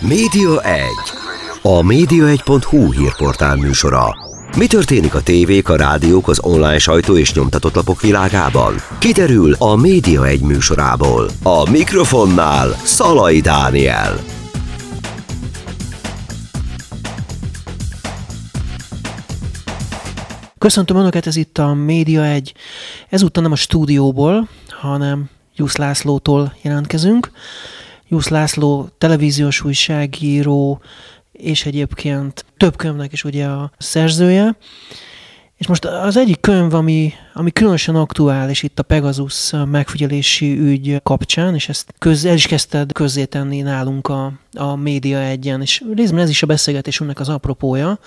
Média 1. A média1.hu hírportál műsora. Mi történik a tévék, a rádiók, az online sajtó és nyomtatott lapok világában? Kiderül a Média 1 műsorából. A mikrofonnál Szalai Dániel. Köszöntöm Önöket, ez itt a Média 1. Ezúttal nem a stúdióból, hanem Jusz Lászlótól jelentkezünk. Jusz László televíziós újságíró, és egyébként több könyvnek is ugye a szerzője. És most az egyik könyv, ami, ami különösen aktuális itt a Pegasus megfigyelési ügy kapcsán, és ezt köz, el is kezdted közzétenni nálunk a, a Média egyen, és részben ez is a beszélgetésünknek az apropója,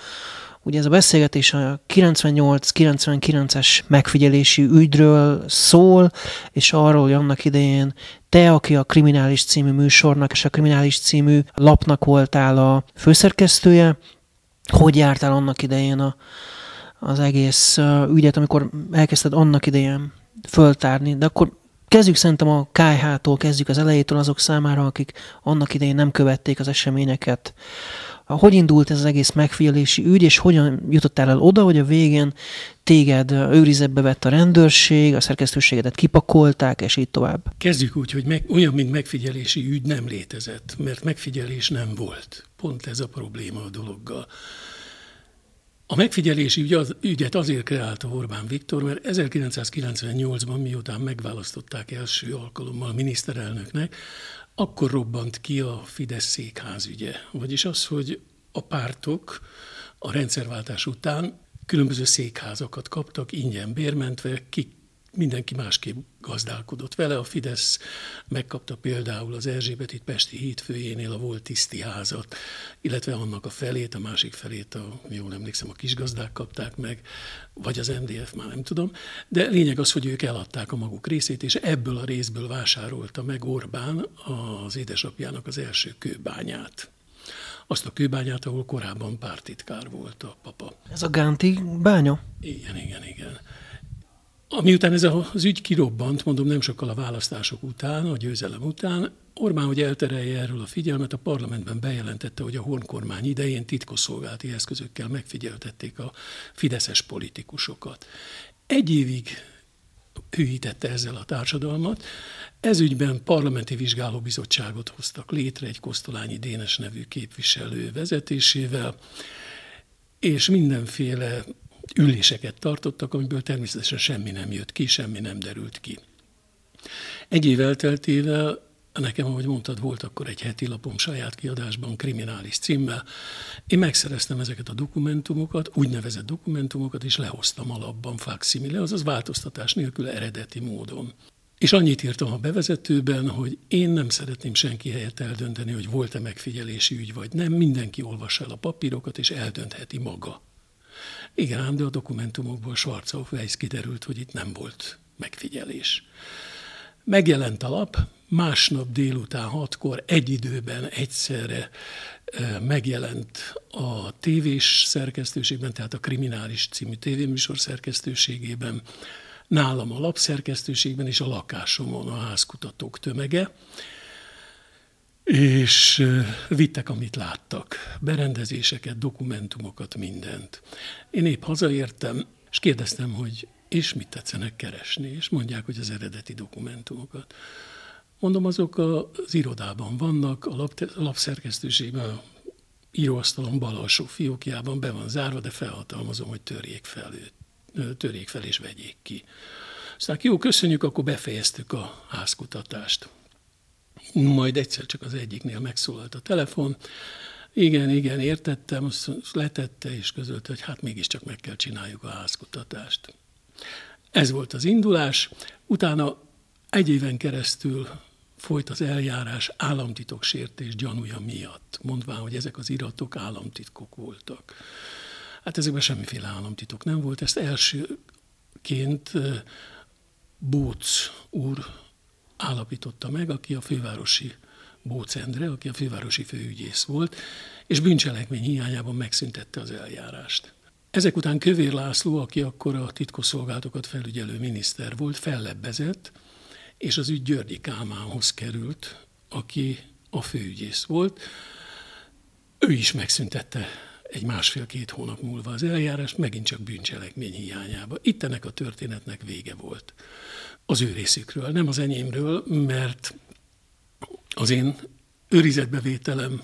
Ugye ez a beszélgetés a 98-99-es megfigyelési ügyről szól, és arról, hogy annak idején te, aki a Kriminális című műsornak és a Kriminális című lapnak voltál a főszerkesztője, hogy jártál annak idején a, az egész ügyet, amikor elkezdted annak idején föltárni, de akkor kezdjük szerintem a KH-tól, kezdjük az elejétől azok számára, akik annak idején nem követték az eseményeket hogy indult ez az egész megfigyelési ügy, és hogyan jutottál el oda, hogy a végén téged őrizetbe vett a rendőrség, a szerkesztőségedet kipakolták, és így tovább? Kezdjük úgy, hogy meg, olyan, mint megfigyelési ügy nem létezett, mert megfigyelés nem volt. Pont ez a probléma a dologgal. A megfigyelési ügy az, ügyet azért kreálta Orbán Viktor, mert 1998-ban, miután megválasztották első alkalommal miniszterelnöknek, akkor robbant ki a Fidesz székház ügye. Vagyis az, hogy a pártok a rendszerváltás után különböző székházakat kaptak ingyen bérmentve, ki mindenki másképp gazdálkodott vele. A Fidesz megkapta például az Erzsébetit Pesti hídfőjénél a volt tiszti házat, illetve annak a felét, a másik felét, a, jól emlékszem, a kisgazdák kapták meg, vagy az MDF, már nem tudom. De lényeg az, hogy ők eladták a maguk részét, és ebből a részből vásárolta meg Orbán az édesapjának az első kőbányát azt a kőbányát, ahol korábban pártitkár volt a papa. Ez a Gánti bánya? Igen, igen, igen. Miután ez az ügy kirobbant, mondom nem sokkal a választások után, a győzelem után, Orbán, hogy elterelje erről a figyelmet, a parlamentben bejelentette, hogy a honkormány idején titkosszolgálati eszközökkel megfigyeltették a fideszes politikusokat. Egy évig hűítette ezzel a társadalmat. Ez ügyben parlamenti vizsgálóbizottságot hoztak létre egy Kosztolányi Dénes nevű képviselő vezetésével, és mindenféle üléseket tartottak, amiből természetesen semmi nem jött ki, semmi nem derült ki. Egy év elteltével Nekem, ahogy mondtad, volt akkor egy heti lapom saját kiadásban, kriminális címmel. Én megszereztem ezeket a dokumentumokat, úgynevezett dokumentumokat, és lehoztam alapban facsimile, azaz változtatás nélkül eredeti módon. És annyit írtam a bevezetőben, hogy én nem szeretném senki helyett eldönteni, hogy volt-e megfigyelési ügy vagy nem. Mindenki olvassa el a papírokat, és eldöntheti maga. Igen, ám de a dokumentumokból Schwarzhoff Weiss kiderült, hogy itt nem volt megfigyelés. Megjelent a lap, másnap délután hatkor egy időben egyszerre megjelent a tévés szerkesztőségben, tehát a Kriminális című tévéműsor szerkesztőségében, nálam a lapszerkesztőségben és a lakásomon a házkutatók tömege és vittek, amit láttak, berendezéseket, dokumentumokat, mindent. Én épp hazaértem, és kérdeztem, hogy és mit tetszenek keresni, és mondják, hogy az eredeti dokumentumokat. Mondom, azok az irodában vannak, a, lap, lapszerkesztőségben, a íróasztalon bal alsó fiókjában be van zárva, de felhatalmazom, hogy törjék fel őt, törjék fel és vegyék ki. Aztán jó, köszönjük, akkor befejeztük a házkutatást. Majd egyszer csak az egyiknél megszólalt a telefon, igen, igen, értettem, azt letette és közölte, hogy hát mégiscsak meg kell csináljuk a házkutatást. Ez volt az indulás, utána egy éven keresztül folyt az eljárás államtitok sértés gyanúja miatt, mondván, hogy ezek az iratok államtitkok voltak. Hát ezekben semmiféle államtitok nem volt. Ezt elsőként Bóc úr állapította meg, aki a fővárosi Bóc aki a fővárosi főügyész volt, és bűncselekmény hiányában megszüntette az eljárást. Ezek után Kövér László, aki akkor a titkosszolgálatokat felügyelő miniszter volt, fellebbezett, és az ügy Györgyi Kálmánhoz került, aki a főügyész volt. Ő is megszüntette egy másfél-két hónap múlva az eljárást, megint csak bűncselekmény hiányába. Itt ennek a történetnek vége volt. Az ő részükről, nem az enyémről, mert az én őrizetbevételem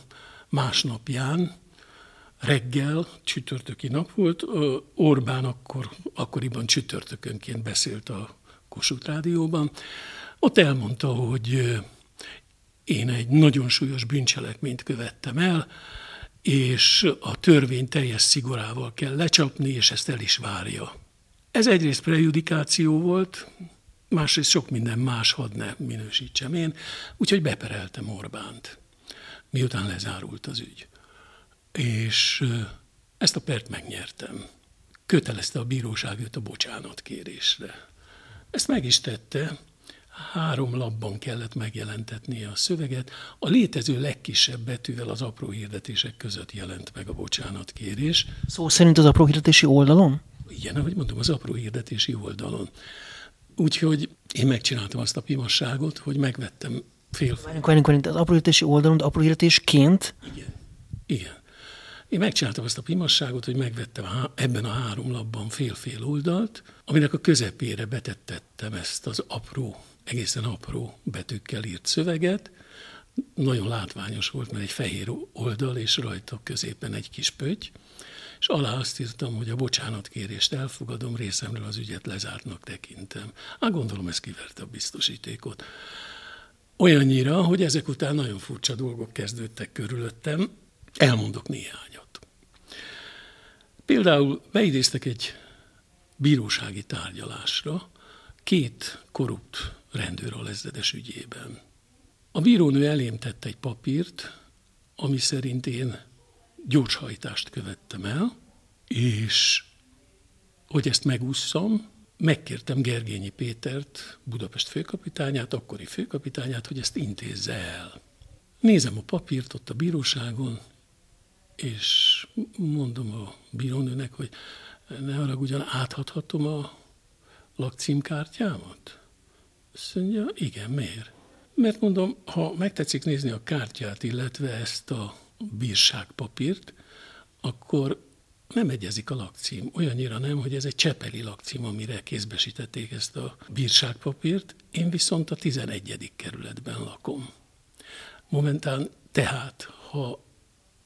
másnapján reggel, csütörtöki nap volt, Orbán akkor, akkoriban csütörtökönként beszélt a Kossuth Rádióban. Ott elmondta, hogy én egy nagyon súlyos bűncselekményt követtem el, és a törvény teljes szigorával kell lecsapni, és ezt el is várja. Ez egyrészt prejudikáció volt, másrészt sok minden más hadd ne minősítsem én, úgyhogy bepereltem Orbánt, miután lezárult az ügy. És ezt a pert megnyertem. Kötelezte a bíróság őt a bocsánatkérésre. Ezt meg is tette, három lapban kellett megjelentetnie a szöveget. A létező legkisebb betűvel az apró hirdetések között jelent meg a bocsánatkérés. Szó szerint az apró hirdetési oldalon? Igen, ahogy mondom, az apró hirdetési oldalon. Úgyhogy én megcsináltam azt a pimasságot, hogy megvettem fél... Várjunk, várjunk, várjunk, az apró hirdetési oldalon, apró hirdetésként? Igen. Igen. Én megcsináltam azt a pimasságot, hogy megvettem ebben a három lapban fél-fél oldalt, aminek a közepére betettettem ezt az apró, egészen apró betűkkel írt szöveget. Nagyon látványos volt, mert egy fehér oldal, és rajta középen egy kis pötty, és alá azt írtam, hogy a bocsánatkérést elfogadom, részemről az ügyet lezártnak tekintem. Hát gondolom, ez kiverte a biztosítékot. Olyannyira, hogy ezek után nagyon furcsa dolgok kezdődtek körülöttem, elmondok néhányat. Például beidéztek egy bírósági tárgyalásra két korrupt rendőralezredes ügyében. A bírónő elém tette egy papírt, ami szerint én gyorshajtást követtem el, és hogy ezt megúszszam, megkértem Gergényi Pétert, Budapest főkapitányát, akkori főkapitányát, hogy ezt intézze el. Nézem a papírt ott a bíróságon, és mondom a bírónőnek, hogy ne ugyan áthathatom a lakcímkártyámat? Azt mondja, igen, miért? Mert mondom, ha megtetszik nézni a kártyát, illetve ezt a bírságpapírt, akkor nem egyezik a lakcím. Olyannyira nem, hogy ez egy csepeli lakcím, amire kézbesítették ezt a bírságpapírt. Én viszont a 11. kerületben lakom. Momentán tehát, ha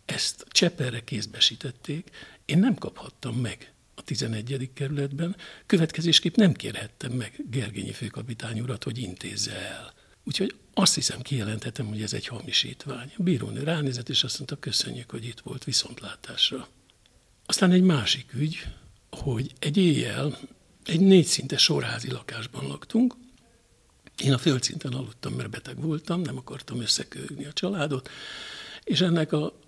ezt Csepelre kézbesítették, én nem kaphattam meg a 11. kerületben, következésképp nem kérhettem meg Gergényi főkapitány urat, hogy intézze el. Úgyhogy azt hiszem, kijelenthetem, hogy ez egy hamisítvány. A bírónő ránézett, és azt mondta, köszönjük, hogy itt volt viszontlátásra. Aztán egy másik ügy, hogy egy éjjel egy négyszintes sorházi lakásban laktunk. Én a földszinten aludtam, mert beteg voltam, nem akartam összekőgni a családot, és ennek a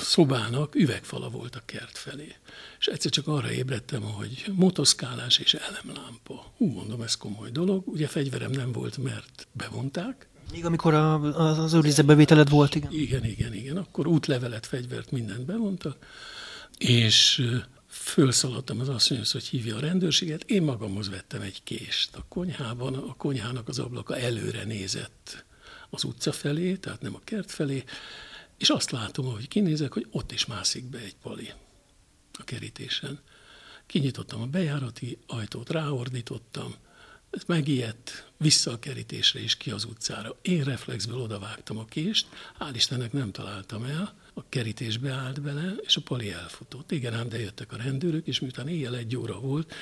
szobának üvegfala volt a kert felé. És egyszer csak arra ébredtem, hogy motoszkálás és elemlámpa. Hú, mondom, ez komoly dolog. Ugye fegyverem nem volt, mert bevonták. Még amikor a, az őrizetbevételed volt, igen. Igen, igen, igen. Akkor útlevelet, fegyvert, mindent bevontak. És fölszaladtam az asszonyhoz, hogy hívja a rendőrséget. Én magamhoz vettem egy kést a konyhában. A konyhának az ablaka előre nézett az utca felé, tehát nem a kert felé, és azt látom, hogy kinézek, hogy ott is mászik be egy pali a kerítésen. Kinyitottam a bejárati ajtót, ráordítottam, megijedt, vissza a kerítésre és ki az utcára. Én reflexből odavágtam a kést, hál' Istennek nem találtam el, a kerítésbe állt bele, és a pali elfutott. Igen, ám, de jöttek a rendőrök, és miután éjjel egy óra volt,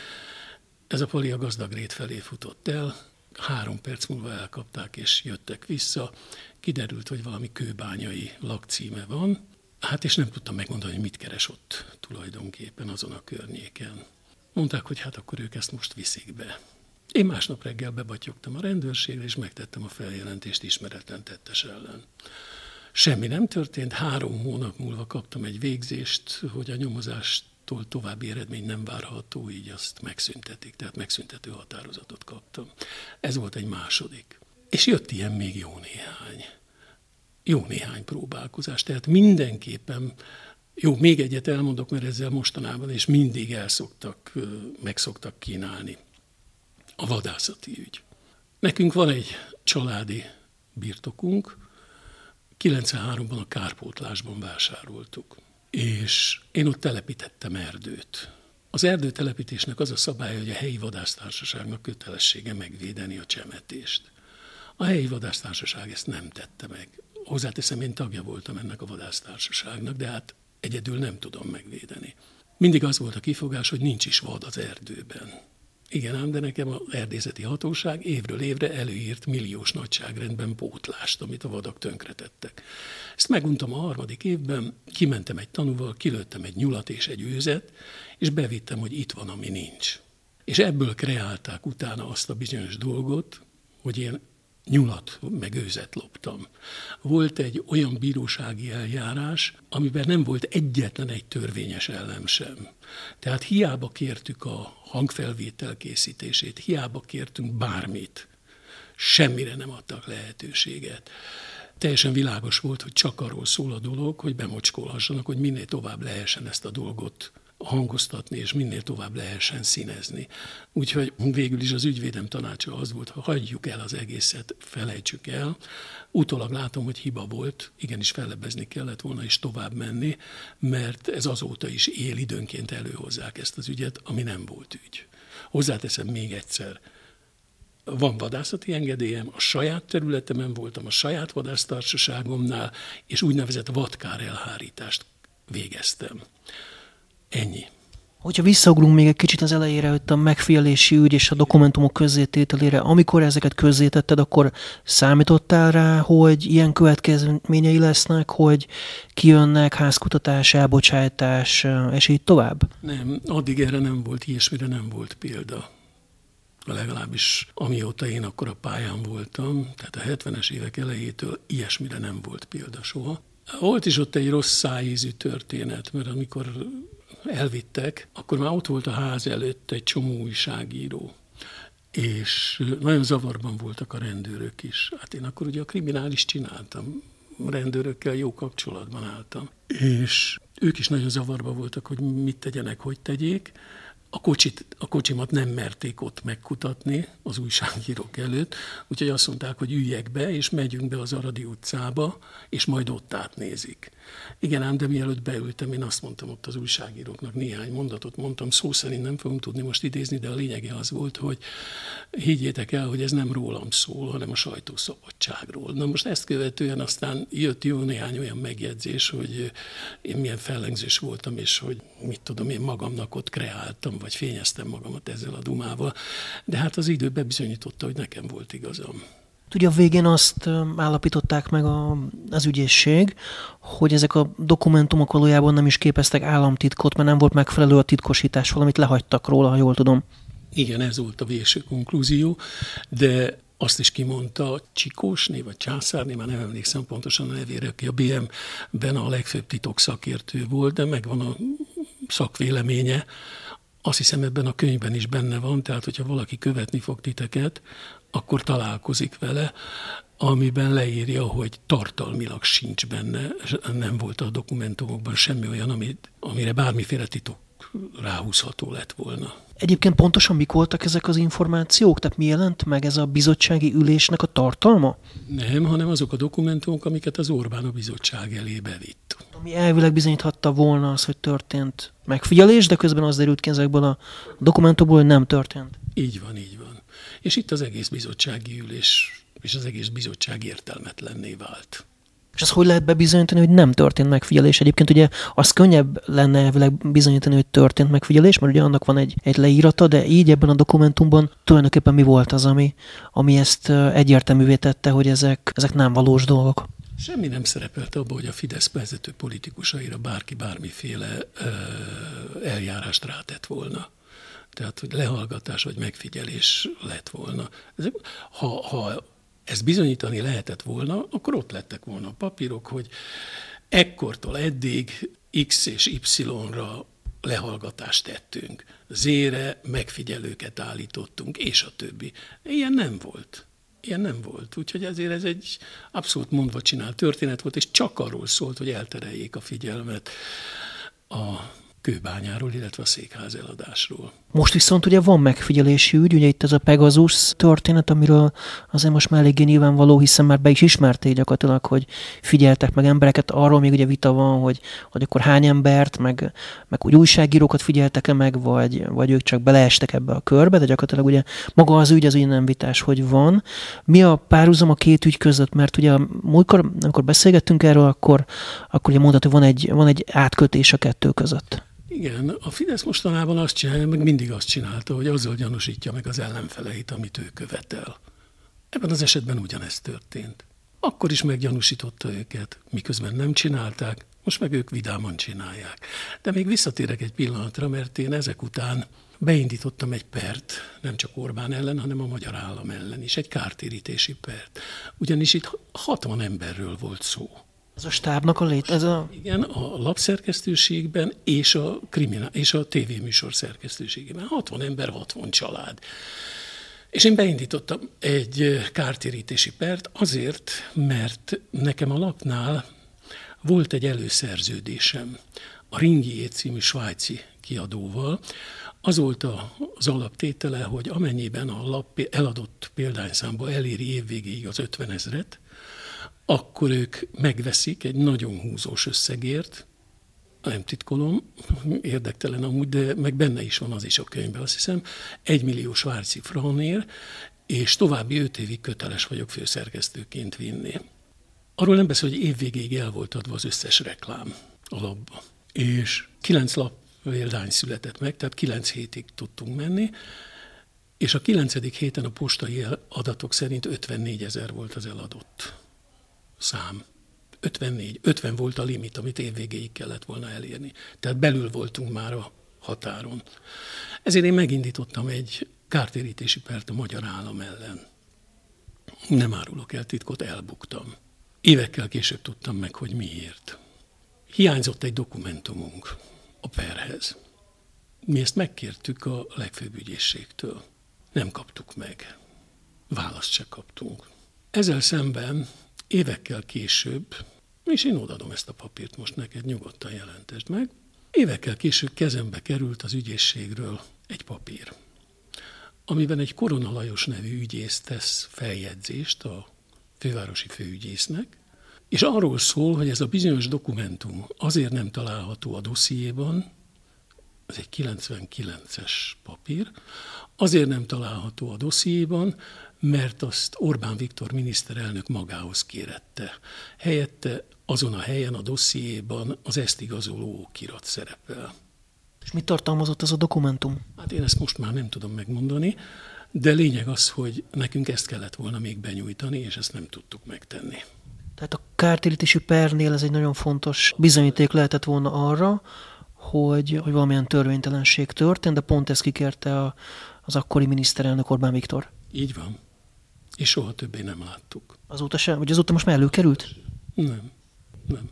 ez a pali a gazdagrét felé futott el, három perc múlva elkapták, és jöttek vissza. Kiderült, hogy valami kőbányai lakcíme van, hát és nem tudtam megmondani, hogy mit keres ott tulajdonképpen azon a környéken. Mondták, hogy hát akkor ők ezt most viszik be. Én másnap reggel bebatyogtam a rendőrségre, és megtettem a feljelentést ismeretlen tettes ellen. Semmi nem történt, három hónap múlva kaptam egy végzést, hogy a nyomozástól további eredmény nem várható, így azt megszüntetik, tehát megszüntető határozatot kaptam. Ez volt egy második. És jött ilyen még jó néhány. Jó néhány próbálkozás, tehát mindenképpen jó, még egyet elmondok, mert ezzel mostanában és mindig elszoktak, meg szoktak kínálni. A vadászati ügy. Nekünk van egy családi birtokunk, 93-ban a kárpótlásban vásároltuk, és én ott telepítettem erdőt. Az erdőtelepítésnek az a szabálya, hogy a helyi vadásztársaságnak kötelessége megvédeni a csemetést. A helyi vadásztársaság ezt nem tette meg. Hozzáteszem, én tagja voltam ennek a vadásztársaságnak, de hát egyedül nem tudom megvédeni. Mindig az volt a kifogás, hogy nincs is vad az erdőben. Igen ám, de nekem az erdészeti hatóság évről évre előírt milliós nagyságrendben pótlást, amit a vadak tönkretettek. Ezt meguntam a harmadik évben, kimentem egy tanúval, kilőttem egy nyulat és egy őzet, és bevittem, hogy itt van, ami nincs. És ebből kreálták utána azt a bizonyos dolgot, hogy én nyulat, meg őzet loptam. Volt egy olyan bírósági eljárás, amiben nem volt egyetlen egy törvényes ellem sem. Tehát hiába kértük a hangfelvétel készítését, hiába kértünk bármit, semmire nem adtak lehetőséget. Teljesen világos volt, hogy csak arról szól a dolog, hogy bemocskolhassanak, hogy minél tovább lehessen ezt a dolgot hangoztatni, és minél tovább lehessen színezni. Úgyhogy végül is az ügyvédem tanácsa az volt, ha hagyjuk el az egészet, felejtsük el. Utólag látom, hogy hiba volt, igenis fellebbezni kellett volna, és tovább menni, mert ez azóta is él, időnként előhozzák ezt az ügyet, ami nem volt ügy. Hozzáteszem még egyszer, van vadászati engedélyem, a saját területemen voltam, a saját vadásztársaságomnál, és úgynevezett vadkár elhárítást végeztem. Ennyi. Hogyha visszaugrunk még egy kicsit az elejére, hogy a megfigyelési ügy és a dokumentumok közzétételére, amikor ezeket közzétetted, akkor számítottál rá, hogy ilyen következményei lesznek, hogy kijönnek házkutatás, elbocsátás, és így tovább? Nem, addig erre nem volt, ilyesmire nem volt példa. Legalábbis amióta én akkor a pályán voltam, tehát a 70-es évek elejétől ilyesmire nem volt példa soha. Volt is ott egy rossz szájízű történet, mert amikor elvittek, akkor már ott volt a ház előtt egy csomó újságíró és nagyon zavarban voltak a rendőrök is. Hát én akkor ugye a kriminális csináltam, rendőrökkel jó kapcsolatban álltam. És ők is nagyon zavarban voltak, hogy mit tegyenek, hogy tegyék a, kocsit, a kocsimat nem merték ott megkutatni az újságírók előtt, úgyhogy azt mondták, hogy üljek be, és megyünk be az Aradi utcába, és majd ott átnézik. Igen, ám de mielőtt beültem, én azt mondtam ott az újságíróknak, néhány mondatot mondtam, szó szerint nem fogom tudni most idézni, de a lényege az volt, hogy higgyétek el, hogy ez nem rólam szól, hanem a sajtószabadságról. Na most ezt követően aztán jött jó néhány olyan megjegyzés, hogy én milyen fellengzés voltam, és hogy mit tudom, én magamnak ott kreáltam, vagy fényeztem magamat ezzel a dumával. De hát az idő bebizonyította, hogy nekem volt igazam. Ugye a végén azt állapították meg a, az ügyészség, hogy ezek a dokumentumok valójában nem is képeztek államtitkot, mert nem volt megfelelő a titkosítás, valamit lehagytak róla, ha jól tudom. Igen, ez volt a végső konklúzió, de azt is kimondta Csikósné, vagy Császárné, már nem emlékszem pontosan a nevére, aki a BM-ben a legfőbb titokszakértő volt, de megvan a szakvéleménye. Azt hiszem ebben a könyvben is benne van, tehát hogyha valaki követni fog titeket, akkor találkozik vele, amiben leírja, hogy tartalmilag sincs benne, nem volt a dokumentumokban semmi olyan, amit, amire bármiféle titok ráhúzható lett volna. Egyébként pontosan mik voltak ezek az információk? Tehát mi jelent meg ez a bizottsági ülésnek a tartalma? Nem, hanem azok a dokumentumok, amiket az Orbán a bizottság elé bevitt. Ami elvileg bizonyíthatta volna az, hogy történt megfigyelés, de közben az derült ki ezekből a dokumentumból, hogy nem történt. Így van, így van. És itt az egész bizottsági ülés és az egész bizottság értelmetlenné vált. És az hogy lehet bebizonyítani, hogy nem történt megfigyelés? Egyébként ugye az könnyebb lenne elvileg bizonyítani, hogy történt megfigyelés, mert ugye annak van egy, egy leírata, de így ebben a dokumentumban tulajdonképpen mi volt az, ami, ami ezt egyértelművé tette, hogy ezek, ezek nem valós dolgok? Semmi nem szerepelt abban, hogy a Fidesz vezető politikusaira bárki bármiféle ö, eljárást rátett volna. Tehát, hogy lehallgatás vagy megfigyelés lett volna. Ha, ha ezt bizonyítani lehetett volna, akkor ott lettek volna a papírok, hogy ekkortól eddig X és Y-ra lehallgatást tettünk, Z-re megfigyelőket állítottunk, és a többi. Ilyen nem volt. Ilyen nem volt. Úgyhogy ezért ez egy abszolút mondva csinált történet volt, és csak arról szólt, hogy eltereljék a figyelmet a kőbányáról, illetve a székház eladásról. Most viszont ugye van megfigyelési ügy, ugye itt ez a Pegasus történet, amiről azért most már eléggé nyilvánvaló, hiszen már be is ismerték gyakorlatilag, hogy figyeltek meg embereket, arról még ugye vita van, hogy, hogy akkor hány embert, meg, meg úgy újságírókat figyeltek-e meg, vagy, vagy ők csak beleestek ebbe a körbe, de gyakorlatilag ugye maga az ügy az ugye nem vitás, hogy van. Mi a párhuzam a két ügy között, mert ugye múltkor, amikor beszélgettünk erről, akkor, akkor ugye mondható, hogy van egy, van egy átkötés a kettő között. Igen, a Fidesz mostanában azt csinálja, meg mindig azt csinálta, hogy azzal gyanúsítja meg az ellenfeleit, amit ő követel. Ebben az esetben ugyanezt történt. Akkor is meggyanúsította őket, miközben nem csinálták, most meg ők vidáman csinálják. De még visszatérek egy pillanatra, mert én ezek után beindítottam egy pert, nem csak Orbán ellen, hanem a magyar állam ellen is, egy kártérítési pert. Ugyanis itt 60 emberről volt szó. Ez a stábnak a lét? Ez a... Igen, a lapszerkesztőségben és a, kriminál, és a tévéműsor szerkesztőségében. 60 ember, 60 család. És én beindítottam egy kártérítési pert azért, mert nekem a lapnál volt egy előszerződésem a Ringié című svájci kiadóval. Az volt az alaptétele, hogy amennyiben a lap eladott példányszámba eléri évvégéig az 50 ezret, akkor ők megveszik egy nagyon húzós összegért, nem titkolom, érdektelen amúgy, de meg benne is van az is a könyvben, azt hiszem, egy millió svárci franér, és további öt évig köteles vagyok főszerkesztőként vinni. Arról nem beszél, hogy évvégéig el volt adva az összes reklám a. És kilenc lap példány született meg, tehát kilenc hétig tudtunk menni, és a kilencedik héten a postai adatok szerint 54 ezer volt az eladott szám. 54, 50 volt a limit, amit évvégéig kellett volna elérni. Tehát belül voltunk már a határon. Ezért én megindítottam egy kártérítési pert a magyar állam ellen. Nem árulok el titkot, elbuktam. Évekkel később tudtam meg, hogy miért. Hiányzott egy dokumentumunk a perhez. Mi ezt megkértük a legfőbb ügyészségtől. Nem kaptuk meg. Választ se kaptunk. Ezzel szemben évekkel később, és én odadom ezt a papírt most neked, nyugodtan jelentesd meg, évekkel később kezembe került az ügyészségről egy papír, amiben egy Korona Lajos nevű ügyész tesz feljegyzést a fővárosi főügyésznek, és arról szól, hogy ez a bizonyos dokumentum azért nem található a dossziéban, ez egy 99-es papír, azért nem található a dossziéban, mert azt Orbán Viktor miniszterelnök magához kérette. Helyette azon a helyen a dossziéban az ezt igazoló okirat szerepel. És mit tartalmazott ez a dokumentum? Hát én ezt most már nem tudom megmondani, de lényeg az, hogy nekünk ezt kellett volna még benyújtani, és ezt nem tudtuk megtenni. Tehát a kártérítési pernél ez egy nagyon fontos bizonyíték lehetett volna arra, hogy, hogy valamilyen törvénytelenség történt, de pont ezt kikérte a, az akkori miniszterelnök Orbán Viktor. Így van. És soha többé nem láttuk. Azóta sem? Vagy azóta most már előkerült? Nem. Nem.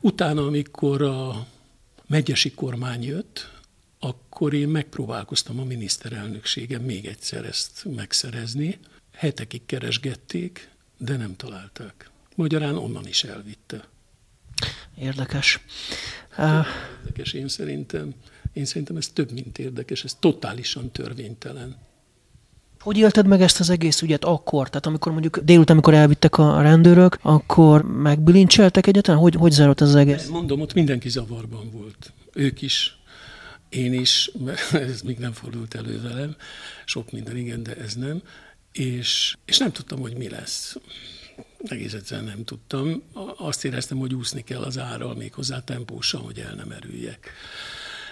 Utána, amikor a megyesi kormány jött, akkor én megpróbálkoztam a miniszterelnökségen még egyszer ezt megszerezni. Hetekig keresgették, de nem találták. Magyarán onnan is elvitte. Érdekes. Érdekes, én szerintem. Én szerintem ez több, mint érdekes, ez totálisan törvénytelen. Hogy élted meg ezt az egész ügyet akkor? Tehát amikor mondjuk délután, amikor elvittek a rendőrök, akkor megbilincseltek egyetlen? Hogy, hogy zárult ez az egész? Mondom, ott mindenki zavarban volt. Ők is, én is, mert ez még nem fordult elő velem. Sok minden igen, de ez nem. És, és nem tudtam, hogy mi lesz. Egész egyszerűen nem tudtam. Azt éreztem, hogy úszni kell az árral, még hozzá tempósan, hogy el nem erüljek.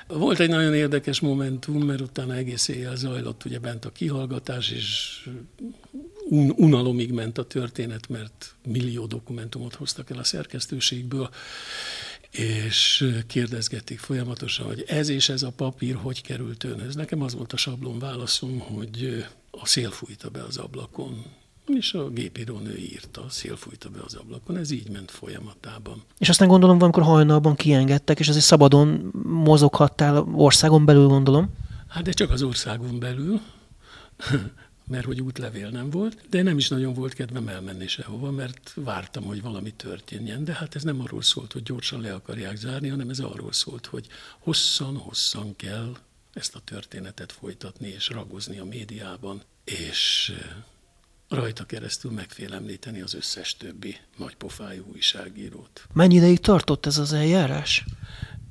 Volt egy nagyon érdekes momentum, mert utána egész éjjel zajlott ugye bent a kihallgatás, és un- unalomig ment a történet, mert millió dokumentumot hoztak el a szerkesztőségből, és kérdezgették folyamatosan, hogy ez és ez a papír hogy került önhöz. Nekem az volt a sablon válaszom, hogy a szél fújta be az ablakon és a gépírónő írta, szél fújta be az ablakon, ez így ment folyamatában. És aztán gondolom, valamikor hajnalban kiengedtek, és azért szabadon mozoghattál országon belül, gondolom. Hát de csak az országon belül. mert hogy útlevél nem volt, de nem is nagyon volt kedvem elmenni sehova, mert vártam, hogy valami történjen. De hát ez nem arról szólt, hogy gyorsan le akarják zárni, hanem ez arról szólt, hogy hosszan-hosszan kell ezt a történetet folytatni és ragozni a médiában, és rajta keresztül megfélemlíteni az összes többi nagypofájú újságírót. Mennyi ideig tartott ez az eljárás?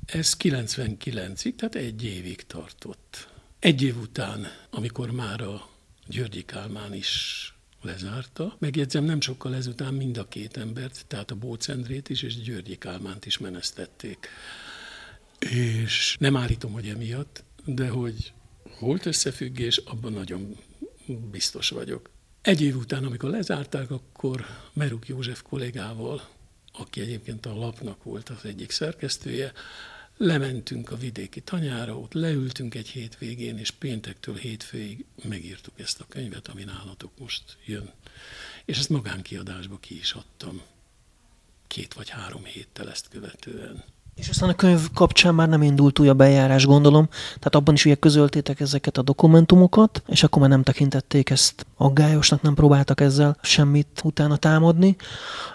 Ez 99-ig, tehát egy évig tartott. Egy év után, amikor már a Györgyi Kálmán is lezárta. Megjegyzem, nem sokkal ezután mind a két embert, tehát a Bócendrét is és Györgyi Kálmánt is menesztették. És nem állítom, hogy emiatt, de hogy volt összefüggés, abban nagyon biztos vagyok. Egy év után, amikor lezárták, akkor Meruk József kollégával, aki egyébként a lapnak volt az egyik szerkesztője, Lementünk a vidéki tanyára, ott leültünk egy hétvégén, és péntektől hétfőig megírtuk ezt a könyvet, ami nálatok most jön. És ezt magánkiadásba ki is adtam. Két vagy három héttel ezt követően. És aztán a könyv kapcsán már nem indult újabb eljárás, gondolom. Tehát abban is ugye közöltétek ezeket a dokumentumokat, és akkor már nem tekintették ezt aggályosnak, nem próbáltak ezzel semmit utána támadni.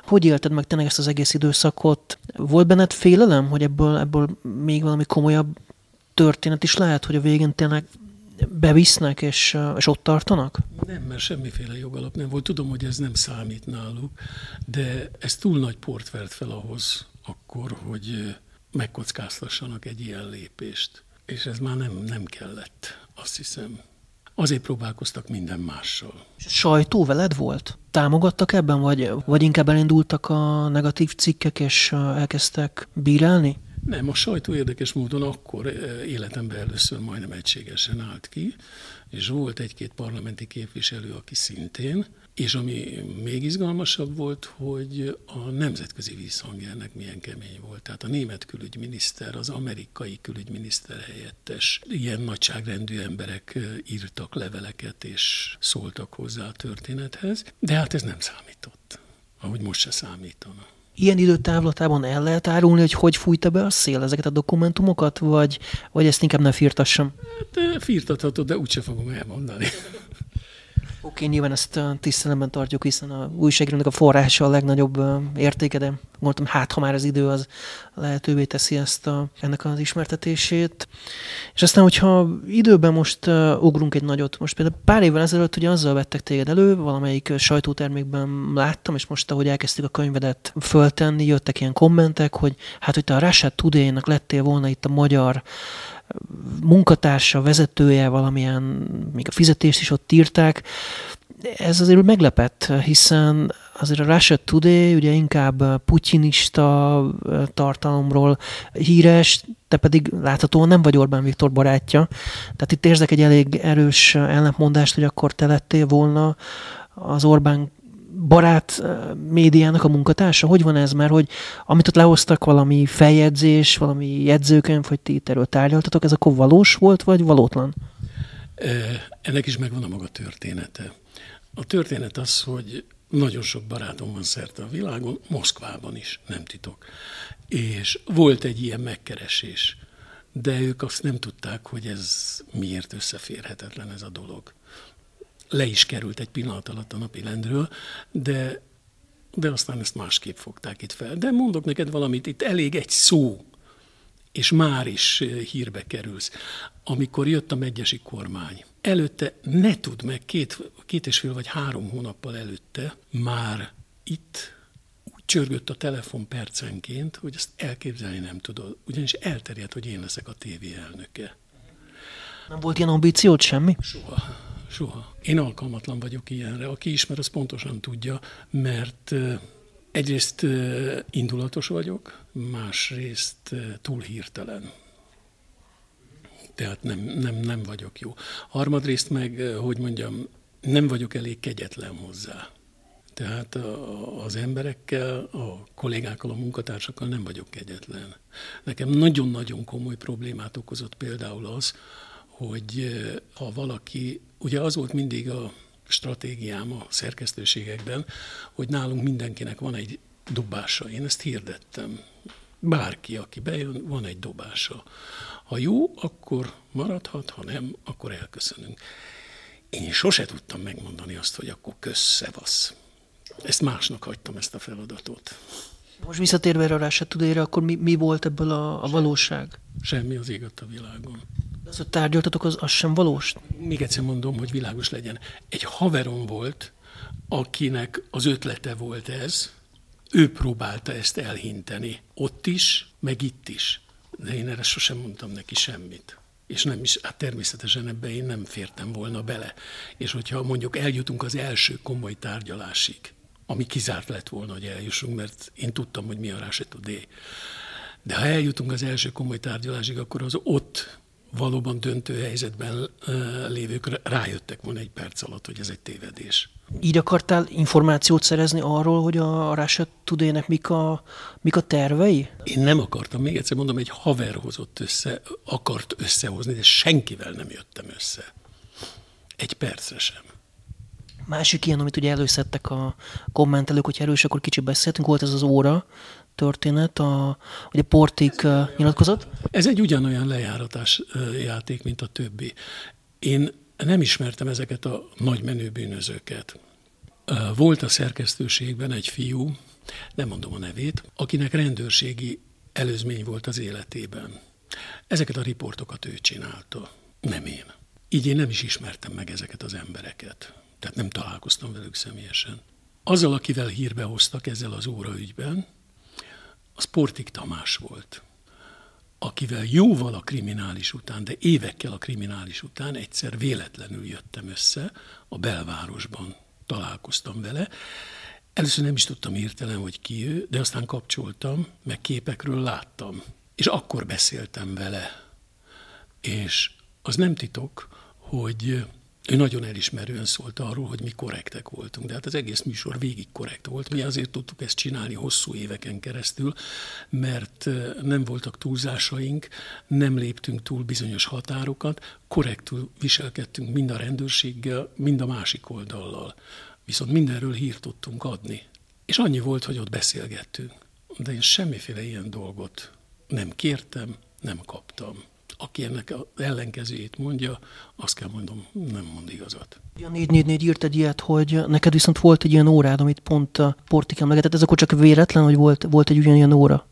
Hogy élted meg tényleg ezt az egész időszakot? Volt benned félelem, hogy ebből, ebből még valami komolyabb történet is lehet, hogy a végén tényleg bevisznek, és, és ott tartanak? Nem, mert semmiféle jogalap nem volt. Tudom, hogy ez nem számít náluk, de ez túl nagy port vert fel ahhoz akkor, hogy megkockáztassanak egy ilyen lépést. És ez már nem, nem kellett, azt hiszem. Azért próbálkoztak minden mással. Sajtó veled volt? Támogattak ebben, vagy, vagy inkább elindultak a negatív cikkek, és elkezdtek bírálni? Nem, a sajtó érdekes módon akkor életemben először majdnem egységesen állt ki, és volt egy-két parlamenti képviselő, aki szintén, és ami még izgalmasabb volt, hogy a nemzetközi visszhang ennek milyen kemény volt. Tehát a német külügyminiszter, az amerikai külügyminiszter helyettes, ilyen nagyságrendű emberek írtak leveleket és szóltak hozzá a történethez, de hát ez nem számított, ahogy most se számítana. Ilyen időtávlatában el lehet árulni, hogy hogy fújta be a szél ezeket a dokumentumokat, vagy, vagy ezt inkább ne firtassam? Hát firtathatod, de úgyse fogom elmondani. Oké, nyilván ezt tisztelemben tartjuk, hiszen a újságírónak a forrása a legnagyobb értéke, de mondtam, hát ha már az idő az lehetővé teszi ezt a, ennek az ismertetését. És aztán, hogyha időben most ugrunk egy nagyot, most például pár évvel ezelőtt ugye azzal vettek téged elő, valamelyik sajtótermékben láttam, és most, ahogy elkezdtük a könyvedet föltenni, jöttek ilyen kommentek, hogy hát, hogy te a Russia Today-nak lettél volna itt a magyar munkatársa, vezetője, valamilyen, még a fizetést is ott írták. Ez azért meglepett, hiszen azért a Russia Today ugye inkább putyinista tartalomról híres, te pedig láthatóan nem vagy Orbán Viktor barátja. Tehát itt érzek egy elég erős ellentmondást, hogy akkor te lettél volna az Orbán barát médiának a munkatársa? Hogy van ez? Mert hogy amit ott lehoztak, valami feljegyzés, valami jegyzőkönyv, hogy ti erről tárgyaltatok, ez akkor valós volt, vagy valótlan? Ennek is megvan a maga története. A történet az, hogy nagyon sok barátom van szerte a világon, Moszkvában is, nem titok. És volt egy ilyen megkeresés, de ők azt nem tudták, hogy ez miért összeférhetetlen ez a dolog is került egy pillanat alatt a napi rendről, de, de aztán ezt másképp fogták itt fel. De mondok neked valamit, itt elég egy szó, és már is hírbe kerülsz. Amikor jött a megyesi kormány, előtte ne tud meg, két, két és fél vagy három hónappal előtte már itt úgy csörgött a telefon percenként, hogy ezt elképzelni nem tudod. Ugyanis elterjedt, hogy én leszek a tévé elnöke. Nem volt ilyen ambíciót semmi? Soha. Soha. Én alkalmatlan vagyok ilyenre. Aki ismer, az pontosan tudja, mert egyrészt indulatos vagyok, másrészt túl hirtelen. Tehát nem, nem, nem vagyok jó. Harmadrészt meg, hogy mondjam, nem vagyok elég kegyetlen hozzá. Tehát az emberekkel, a kollégákkal, a munkatársakkal nem vagyok kegyetlen. Nekem nagyon-nagyon komoly problémát okozott például az, hogy ha valaki, ugye az volt mindig a stratégiám a szerkesztőségekben, hogy nálunk mindenkinek van egy dobása. Én ezt hirdettem. Bárki, aki bejön, van egy dobása. Ha jó, akkor maradhat, ha nem, akkor elköszönünk. Én sose tudtam megmondani azt, hogy akkor kösszevasz. Ezt másnak hagytam ezt a feladatot. Most visszatérve erre a Rása akkor mi, mi volt ebből a, a valóság? Semmi az ég a világon. Az, hogy tárgyaltatok, az, az sem valós? Még egyszer mondom, hogy világos legyen. Egy haverom volt, akinek az ötlete volt ez, ő próbálta ezt elhinteni. Ott is, meg itt is. De én erre sosem mondtam neki semmit. És nem is, hát természetesen ebbe én nem fértem volna bele. És hogyha mondjuk eljutunk az első komoly tárgyalásig, ami kizárt lett volna, hogy eljussunk, mert én tudtam, hogy mi a D. De ha eljutunk az első komoly tárgyalásig, akkor az ott valóban döntő helyzetben lévők rájöttek volna egy perc alatt, hogy ez egy tévedés. Így akartál információt szerezni arról, hogy a Russia Today-nek mik a, mik a tervei? Én nem akartam, még egyszer mondom, egy haver hozott össze, akart összehozni, de senkivel nem jöttem össze. Egy percre sem. Másik ilyen, amit ugye előszedtek a kommentelők, hogy erős, akkor kicsit beszéltünk, volt ez az óra történet, a, ugye Portik nyilatkozott. Ez egy ugyanolyan lejáratás játék, mint a többi. Én nem ismertem ezeket a nagy menő bűnözőket. Volt a szerkesztőségben egy fiú, nem mondom a nevét, akinek rendőrségi előzmény volt az életében. Ezeket a riportokat ő csinálta, nem én. Így én nem is ismertem meg ezeket az embereket. Tehát nem találkoztam velük személyesen. Azzal, akivel hírbe hoztak ezzel az óraügyben, az Portik Tamás volt, akivel jóval a kriminális után, de évekkel a kriminális után egyszer véletlenül jöttem össze, a belvárosban találkoztam vele. Először nem is tudtam hirtelen, hogy ki ő, de aztán kapcsoltam, meg képekről láttam. És akkor beszéltem vele. És az nem titok, hogy ő nagyon elismerően szólt arról, hogy mi korrektek voltunk, de hát az egész műsor végig korrekt volt. Mi azért tudtuk ezt csinálni hosszú éveken keresztül, mert nem voltak túlzásaink, nem léptünk túl bizonyos határokat, korrektül viselkedtünk mind a rendőrséggel, mind a másik oldallal. Viszont mindenről hírt tudtunk adni. És annyi volt, hogy ott beszélgettünk. De én semmiféle ilyen dolgot nem kértem, nem kaptam aki ennek az ellenkezőjét mondja, azt kell mondom, nem mond igazat. A 444 írt egy ilyet, hogy neked viszont volt egy ilyen órád, amit pont a Portik emlegetett, ez akkor csak véletlen, hogy volt, volt egy ugyanilyen óra,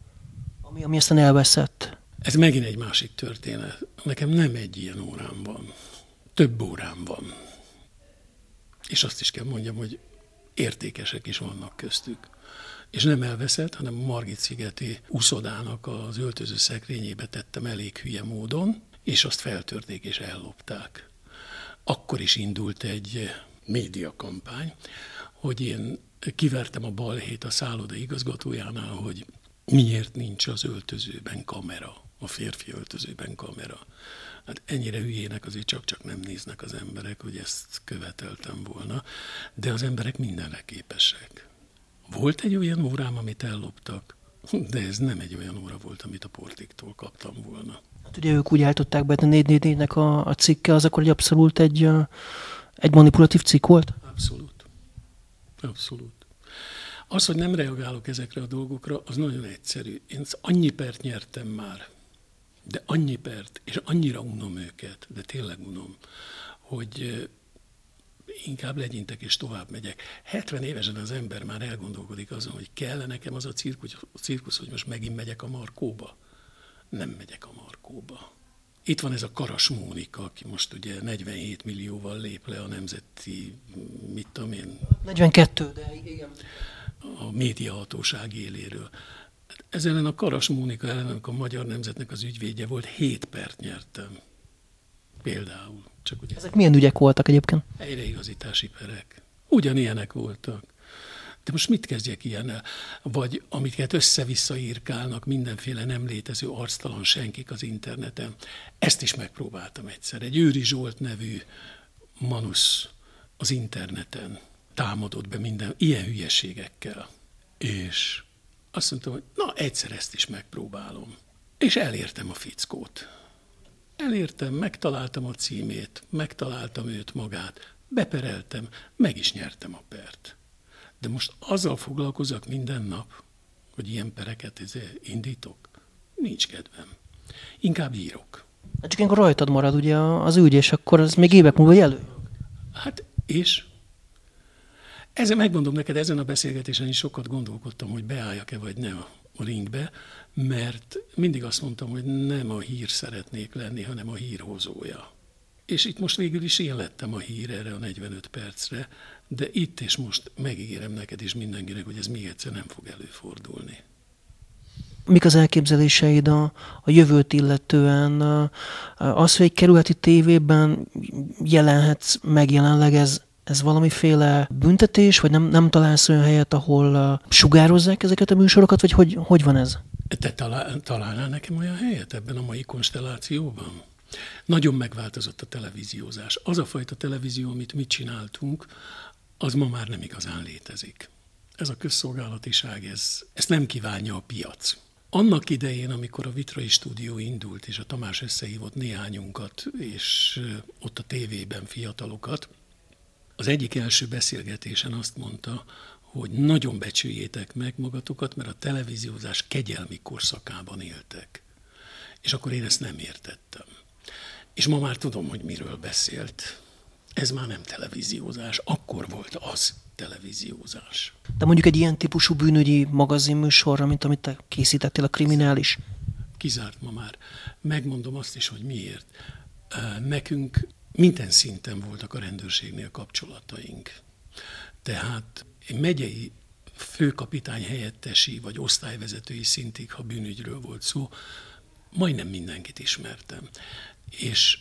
ami, ami aztán elveszett. Ez megint egy másik történet. Nekem nem egy ilyen órám van. Több órám van. És azt is kell mondjam, hogy értékesek is vannak köztük és nem elveszett, hanem a Margit-szigeti uszodának az öltöző szekrényébe tettem elég hülye módon, és azt feltörték és ellopták. Akkor is indult egy médiakampány, hogy én kivertem a balhét a szálloda igazgatójánál, hogy miért nincs az öltözőben kamera, a férfi öltözőben kamera. Hát ennyire hülyének azért csak-csak nem néznek az emberek, hogy ezt követeltem volna, de az emberek mindenre képesek. Volt egy olyan órám, amit elloptak, de ez nem egy olyan óra volt, amit a portiktól kaptam volna. Hát ugye ők úgy állították be, hogy a 444-nek a, a cikke az akkor egy abszolút egy, egy manipulatív cikk volt? Abszolút. Abszolút. Az, hogy nem reagálok ezekre a dolgokra, az nagyon egyszerű. Én annyi pert nyertem már, de annyi pert, és annyira unom őket, de tényleg unom, hogy inkább legyintek és tovább megyek. 70 évesen az ember már elgondolkodik azon, hogy kell nekem az a cirkusz, a cirkusz, hogy most megint megyek a Markóba. Nem megyek a Markóba. Itt van ez a Karas Mónika, aki most ugye 47 millióval lép le a nemzeti, mit tudom én... 42, de igen. A médiahatóság éléről. Ez ellen a Karas Mónika ellen, a magyar nemzetnek az ügyvédje volt, 7 pert nyertem. Például. Csak ugye Ezek milyen ügyek voltak egyébként? Helyreigazítási perek. Ugyanilyenek voltak. De most mit kezdjek ilyennel? Vagy amiket össze-vissza írkálnak mindenféle nem létező arctalan senkik az interneten. Ezt is megpróbáltam egyszer. Egy Őri Zsolt nevű manusz az interneten támadott be minden ilyen hülyeségekkel. És azt mondtam, hogy na, egyszer ezt is megpróbálom. És elértem a fickót. Elértem, megtaláltam a címét, megtaláltam őt magát, bepereltem, meg is nyertem a pert. De most azzal foglalkozok minden nap, hogy ilyen pereket izé indítok? Nincs kedvem. Inkább írok. Hát csak ilyenkor rajtad marad ugye az ügy, és akkor az még évek múlva jelő. Hát és? Ezen megmondom neked, ezen a beszélgetésen is sokat gondolkodtam, hogy beálljak-e vagy ne a ringbe, mert mindig azt mondtam, hogy nem a hír szeretnék lenni, hanem a hírhozója. És itt most végül is én lettem a hír erre a 45 percre, de itt és most megígérem neked és mindenkinek, hogy ez még egyszer nem fog előfordulni. Mik az elképzeléseid a, a jövőt illetően? Az, hogy egy kerületi tévében jelenhetsz meg jelenleg, ez, ez valamiféle büntetés, vagy nem, nem találsz olyan helyet, ahol sugározzák ezeket a műsorokat, vagy hogy, hogy van ez? Te talál, találnál nekem olyan helyet ebben a mai konstellációban? Nagyon megváltozott a televíziózás. Az a fajta televízió, amit mi csináltunk, az ma már nem igazán létezik. Ez a közszolgálatiság, ez, ezt nem kívánja a piac. Annak idején, amikor a Vitrai stúdió indult, és a Tamás összehívott néhányunkat, és ott a tévében fiatalokat, az egyik első beszélgetésen azt mondta, hogy nagyon becsüljétek meg magatokat, mert a televíziózás kegyelmi korszakában éltek. És akkor én ezt nem értettem. És ma már tudom, hogy miről beszélt. Ez már nem televíziózás, akkor volt az televíziózás. De mondjuk egy ilyen típusú bűnügyi magazinműsorra, mint amit te készítettél, a kriminális? Kizárt ma már. Megmondom azt is, hogy miért. Nekünk minden szinten voltak a rendőrségnél kapcsolataink. Tehát egy megyei főkapitány helyettesi vagy osztályvezetői szintig, ha bűnügyről volt szó, majdnem mindenkit ismertem. És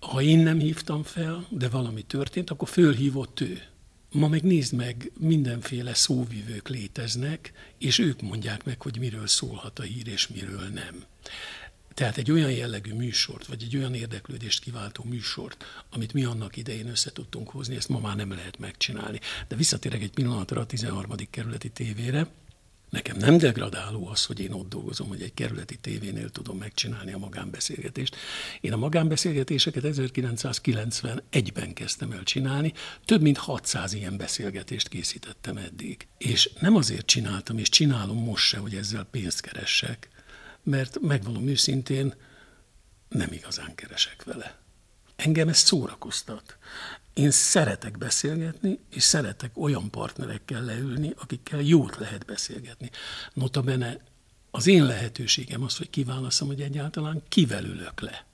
ha én nem hívtam fel, de valami történt, akkor fölhívott ő. Ma meg nézd meg, mindenféle szóvivők léteznek, és ők mondják meg, hogy miről szólhat a hír, és miről nem. Tehát egy olyan jellegű műsort, vagy egy olyan érdeklődést kiváltó műsort, amit mi annak idején össze tudtunk hozni, ezt ma már nem lehet megcsinálni. De visszatérek egy pillanatra a 13. kerületi tévére, Nekem nem degradáló az, hogy én ott dolgozom, hogy egy kerületi tévénél tudom megcsinálni a magánbeszélgetést. Én a magánbeszélgetéseket 1991-ben kezdtem el csinálni, több mint 600 ilyen beszélgetést készítettem eddig. És nem azért csináltam, és csinálom most se, hogy ezzel pénzt keressek, mert megvalom őszintén, nem igazán keresek vele. Engem ez szórakoztat. Én szeretek beszélgetni, és szeretek olyan partnerekkel leülni, akikkel jót lehet beszélgetni. Notabene az én lehetőségem az, hogy kiválaszom, hogy egyáltalán kivel ülök le.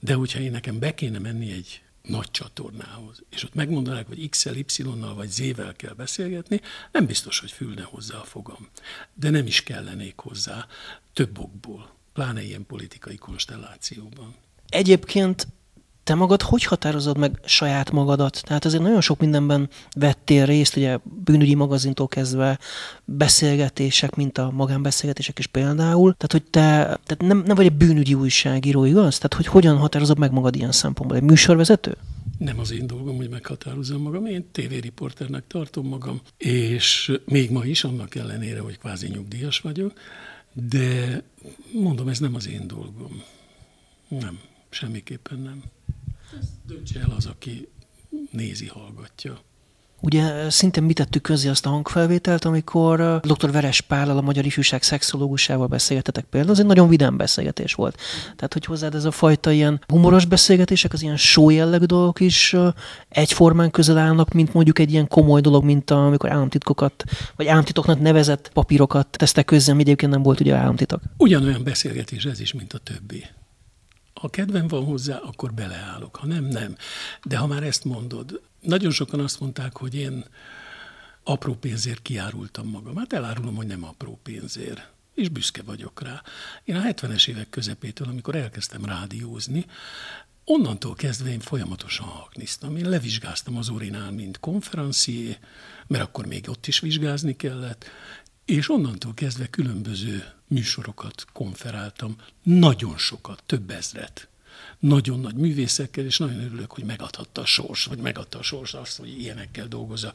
De hogyha én nekem be kéne menni egy nagy csatornához, és ott megmondanák, hogy X-el, Y-nal vagy Z-vel kell beszélgetni, nem biztos, hogy fülne hozzá a fogam. De nem is kellenék hozzá több okból, pláne ilyen politikai konstellációban. Egyébként te magad hogy határozod meg saját magadat? Tehát azért nagyon sok mindenben vettél részt, ugye bűnügyi magazintól kezdve beszélgetések, mint a magánbeszélgetések is például. Tehát, hogy te tehát nem, nem vagy egy bűnügyi újságíró, igaz? Tehát, hogy hogyan határozod meg magad ilyen szempontból? Egy műsorvezető? Nem az én dolgom, hogy meghatározzam magam. Én tévériporternek tartom magam, és még ma is, annak ellenére, hogy kvázi nyugdíjas vagyok, de mondom, ez nem az én dolgom. Nem, semmiképpen nem. Döntse el az, aki nézi, hallgatja. Ugye szintén mi tettük közé azt a hangfelvételt, amikor dr. Veres Pállal, a Magyar Ifjúság szexológusával beszélgetetek például. Ez egy nagyon vidám beszélgetés volt. Tehát, hogy hozzád ez a fajta ilyen humoros beszélgetések, az ilyen show jellegű dolgok is egyformán közel állnak, mint mondjuk egy ilyen komoly dolog, mint amikor államtitkokat, vagy államtitoknak nevezett papírokat tesztek közé, ami egyébként nem volt ugye államtitok. Ugyanolyan beszélgetés ez is, mint a többi. Ha kedvem van hozzá, akkor beleállok, ha nem, nem. De ha már ezt mondod, nagyon sokan azt mondták, hogy én apró pénzért kiárultam magam. Hát elárulom, hogy nem apró pénzért és büszke vagyok rá. Én a 70-es évek közepétől, amikor elkezdtem rádiózni, onnantól kezdve én folyamatosan hakniztam. Én levizsgáztam az Orinál, mint konferencié, mert akkor még ott is vizsgázni kellett, és onnantól kezdve különböző műsorokat konferáltam, nagyon sokat, több ezret. Nagyon nagy művészekkel, és nagyon örülök, hogy megadhatta a sors, vagy megadta a sors azt, hogy ilyenekkel dolgozza.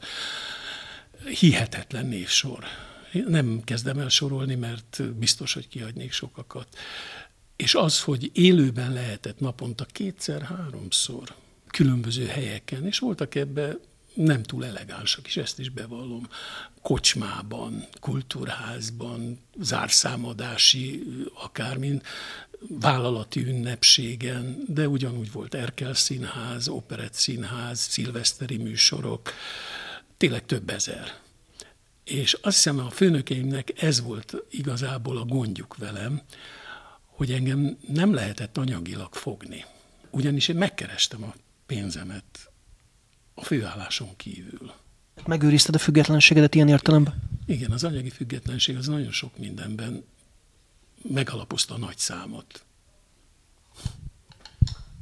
Hihetetlen névsor. Nem kezdem el sorolni, mert biztos, hogy kiadnék sokakat. És az, hogy élőben lehetett naponta kétszer, háromszor különböző helyeken, és voltak ebbe nem túl elegánsak, és ezt is bevallom. Kocsmában, kultúrházban, zárszámadási, akármin, vállalati ünnepségen, de ugyanúgy volt Erkel Színház, Operett Színház, szilveszteri műsorok, tényleg több ezer. És azt hiszem, a főnökeimnek ez volt igazából a gondjuk velem, hogy engem nem lehetett anyagilag fogni. Ugyanis én megkerestem a pénzemet a főálláson kívül. Megőrizted a függetlenségedet ilyen értelemben? Igen, az anyagi függetlenség az nagyon sok mindenben megalapozta a nagy számot.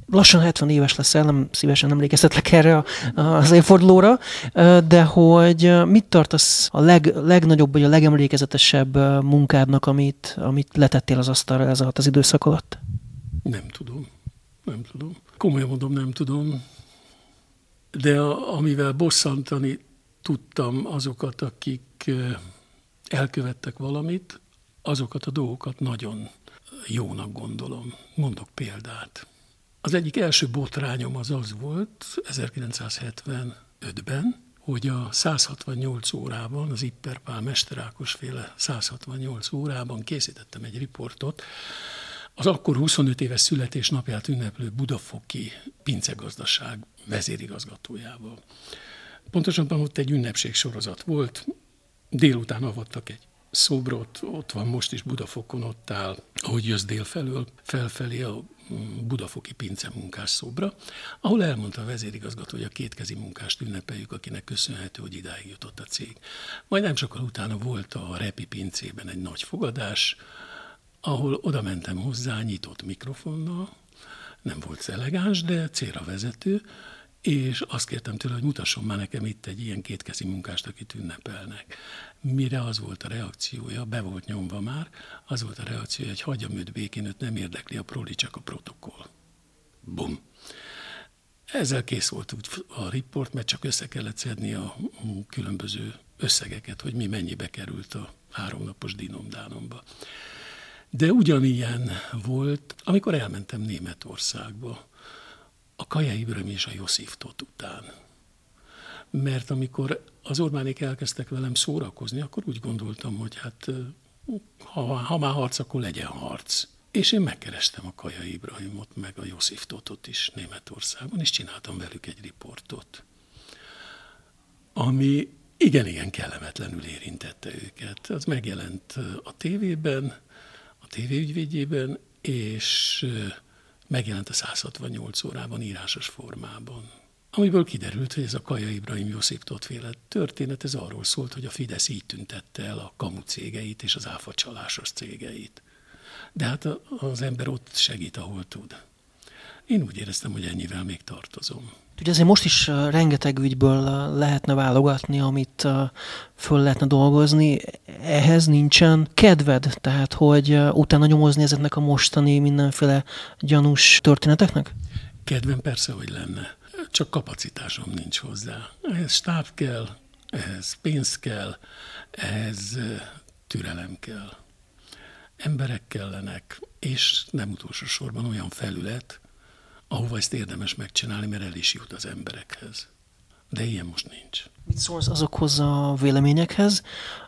Lassan 70 éves leszel, nem szívesen emlékeztetlek erre az évfordulóra, de hogy mit tartasz a leg, legnagyobb vagy a legemlékezetesebb munkádnak, amit, amit letettél az asztalra ez alatt az időszak alatt? Nem tudom. Nem tudom. Komolyan mondom, nem tudom. De amivel bosszantani tudtam azokat, akik elkövettek valamit, azokat a dolgokat nagyon jónak gondolom. Mondok példát. Az egyik első botrányom az az volt 1975-ben, hogy a 168 órában, az Ipperpál Mesterákos féle 168 órában készítettem egy riportot az akkor 25 éves születésnapját ünneplő Budafoki pincegazdaság vezérigazgatójával. Pontosabban ott egy ünnepség sorozat volt, délután avattak egy szobrot, ott van most is Budafokon, ott áll, ahogy jössz délfelől, felfelé a budafoki pince munkás szobra, ahol elmondta a vezérigazgató, hogy a kétkezi munkást ünnepeljük, akinek köszönhető, hogy idáig jutott a cég. Majd nem sokkal utána volt a Repi pincében egy nagy fogadás, ahol oda mentem hozzá nyitott mikrofonnal, nem volt elegáns, de célra vezető, és azt kértem tőle, hogy mutasson már nekem itt egy ilyen kétkezi munkást, akit ünnepelnek. Mire az volt a reakciója, be volt nyomva már, az volt a reakciója, hogy hagyjam őt békén, őt nem érdekli a proli, csak a protokoll. Bum. Ezzel kész volt a riport, mert csak össze kellett szedni a különböző összegeket, hogy mi mennyibe került a háromnapos dinomdánomba. De ugyanilyen volt, amikor elmentem Németországba, a Kaja Ibrahim és a Josif Tot után. Mert amikor az Orbánék elkezdtek velem szórakozni, akkor úgy gondoltam, hogy hát ha, ha már harc, akkor legyen harc. És én megkerestem a Kaja Ibrahimot, meg a Josif Totot is Németországban, és csináltam velük egy riportot, ami igen-igen kellemetlenül érintette őket. Az megjelent a tévében, a tévéügyvédjében, és megjelent a 168 órában írásos formában. Amiből kiderült, hogy ez a Kaja Ibrahim Josip féle történet, ez arról szólt, hogy a Fidesz így tüntette el a kamu cégeit és az áfa csalásos cégeit. De hát az ember ott segít, ahol tud. Én úgy éreztem, hogy ennyivel még tartozom. Ugye azért most is rengeteg ügyből lehetne válogatni, amit föl lehetne dolgozni. Ehhez nincsen kedved, tehát hogy utána nyomozni ezeknek a mostani mindenféle gyanús történeteknek? Kedvem persze, hogy lenne. Csak kapacitásom nincs hozzá. Ehhez stáb kell, ehhez pénz kell, ehhez türelem kell. Emberek kellenek, és nem utolsó sorban olyan felület, ahova ezt érdemes megcsinálni, mert el is jut az emberekhez. De ilyen most nincs. Mit szólsz azokhoz a véleményekhez,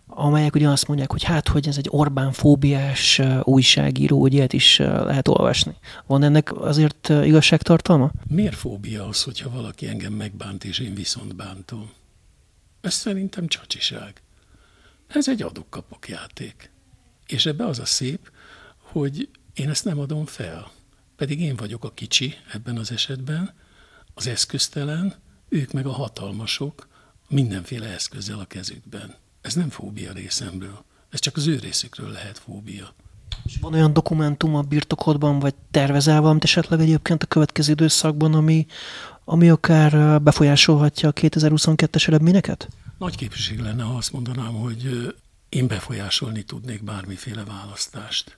amelyek ugye azt mondják, hogy hát, hogy ez egy Orbán fóbiás újságíró, hogy ilyet is lehet olvasni. Van ennek azért igazságtartalma? Miért fóbia az, hogyha valaki engem megbánt, és én viszont bántom? Ez szerintem csacsiság. Ez egy adok-kapok játék. És ebbe az a szép, hogy én ezt nem adom fel. Pedig én vagyok a kicsi ebben az esetben, az eszköztelen, ők meg a hatalmasok, mindenféle eszközzel a kezükben. Ez nem fóbia részemről, ez csak az ő részükről lehet fóbia. És van olyan dokumentum a birtokodban, vagy tervezel valamit esetleg egyébként a következő időszakban, ami, ami akár befolyásolhatja a 2022-es eredményeket? Nagy képviség lenne, ha azt mondanám, hogy én befolyásolni tudnék bármiféle választást.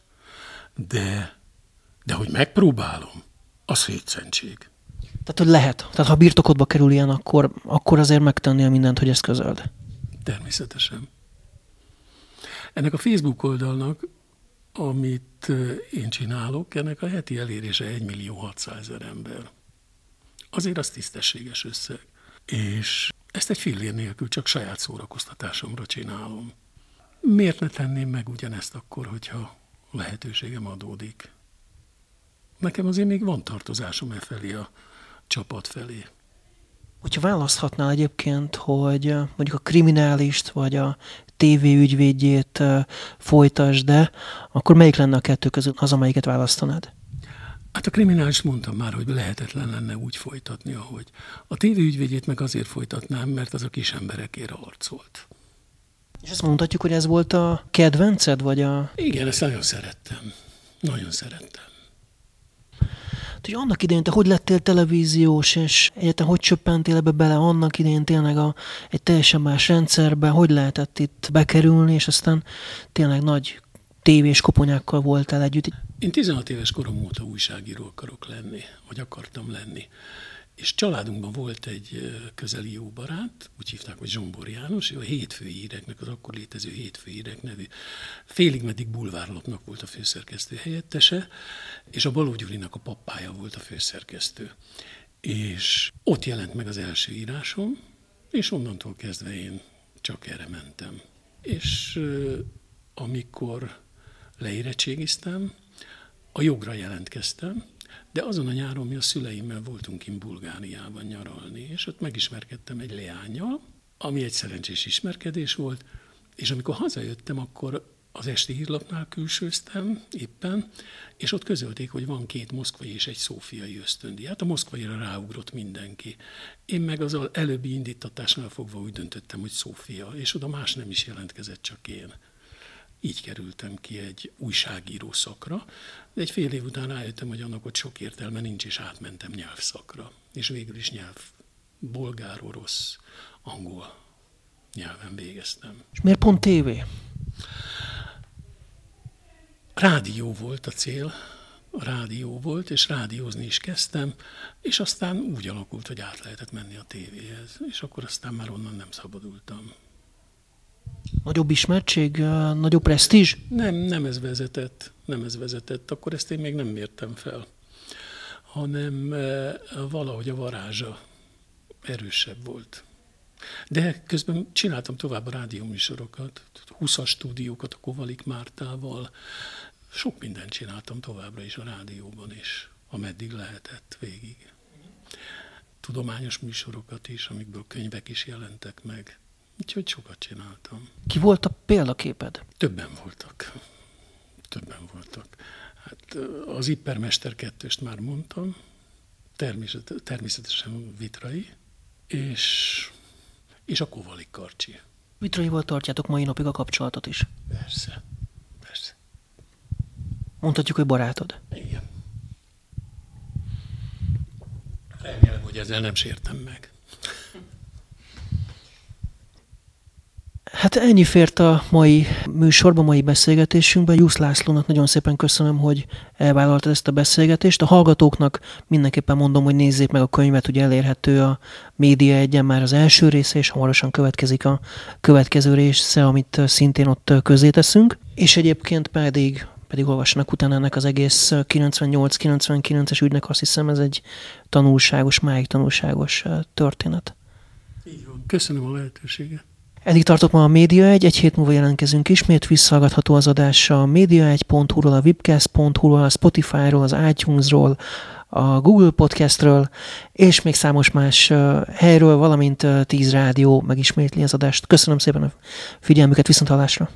De de hogy megpróbálom, az hétszentség. Tehát, hogy lehet. Tehát, ha birtokodba kerül ilyen, akkor, akkor azért megtennél mindent, hogy ezt közöld. Természetesen. Ennek a Facebook oldalnak, amit én csinálok, ennek a heti elérése 1 millió 600 ezer ember. Azért az tisztességes összeg. És Ezt egy fillér nélkül csak saját szórakoztatásomra csinálom. Miért ne tenném meg ugyanezt akkor, hogyha lehetőségem adódik? Nekem azért még van tartozásom e felé a csapat felé. Hogyha választhatnál egyébként, hogy mondjuk a kriminálist vagy a TV ügyvédjét folytasd, de akkor melyik lenne a kettő között az, amelyiket választanád? Hát a kriminális mondtam már, hogy lehetetlen lenne úgy folytatni, ahogy. A tévéügyvédjét meg azért folytatnám, mert az a kis emberekért harcolt. És azt mondhatjuk, hogy ez volt a kedvenced, vagy a... Igen, ezt nagyon szerettem. Nagyon szerettem. Hogy annak idején te hogy lettél televíziós, és egyetem hogy csöppentél ebbe bele annak idején tényleg a, egy teljesen más rendszerbe, hogy lehetett itt bekerülni, és aztán tényleg nagy tévés koponyákkal voltál együtt. Én 16 éves korom óta újságíró akarok lenni, vagy akartam lenni. És családunkban volt egy közeli jó barát, úgy hívták, hogy Zsombor János, ő a hétfői híreknek, az akkor létező hétfői hírek nevű félig meddig bulvárlapnak volt a főszerkesztő helyettese, és a Baló Gyurinak a pappája volt a főszerkesztő. És ott jelent meg az első írásom, és onnantól kezdve én csak erre mentem. És amikor leérettségiztem, a jogra jelentkeztem, de azon a nyáron mi a szüleimmel voltunk in Bulgáriában nyaralni, és ott megismerkedtem egy leányjal, ami egy szerencsés ismerkedés volt, és amikor hazajöttem, akkor az esti hírlapnál külsőztem éppen, és ott közölték, hogy van két moszkvai és egy szófiai ösztöndi. Hát a moszkvaira ráugrott mindenki. Én meg az előbbi indítatásnál fogva úgy döntöttem, hogy Szófia, és oda más nem is jelentkezett, csak én. Így kerültem ki egy újságíró szakra, de egy fél év után rájöttem, hogy annak ott sok értelme nincs, és átmentem nyelvszakra. És végül is nyelv, bolgár, orosz, angol nyelven végeztem. És miért pont tévé? Rádió volt a cél, a rádió volt, és rádiózni is kezdtem, és aztán úgy alakult, hogy át lehetett menni a tévéhez, és akkor aztán már onnan nem szabadultam. Nagyobb ismertség, nagyobb presztízs? Nem, nem ez vezetett, nem ez vezetett. Akkor ezt én még nem mértem fel, hanem valahogy a varázsa erősebb volt. De közben csináltam tovább a rádióműsorokat, 20-as stúdiókat a Kovalik Mártával, sok mindent csináltam továbbra is a rádióban is, ameddig lehetett végig. Tudományos műsorokat is, amikből könyvek is jelentek meg. Úgyhogy sokat csináltam. Ki volt a példaképed? Többen voltak. Többen voltak. Hát az Ippermester kettőst már mondtam, természetesen Vitrai, és, és a Kovalik Karcsi. Vitraival tartjátok mai napig a kapcsolatot is? Persze, persze. Mondhatjuk, hogy barátod? Igen. Remélem, hogy ezzel nem sértem meg. Hát ennyi fért a mai műsorban, mai beszélgetésünkben. Jusz Lászlónak nagyon szépen köszönöm, hogy elvállaltad ezt a beszélgetést. A hallgatóknak mindenképpen mondom, hogy nézzék meg a könyvet, hogy elérhető a Média egyen már az első része, és hamarosan következik a következő része, amit szintén ott közé teszünk. És egyébként pedig pedig olvassanak utána ennek az egész 98-99-es ügynek, azt hiszem ez egy tanulságos, máig tanulságos történet. Így van. Köszönöm a lehetőséget. Eddig tartok ma a Média 1, egy hét múlva jelentkezünk ismét, visszahallgatható az adás a média1.hu-ról, a webcast.hu-ról, a Spotify-ról, az iTunes-ról, a Google Podcastről, és még számos más helyről, valamint 10 rádió megismétli az adást. Köszönöm szépen a figyelmüket, viszont hallásra!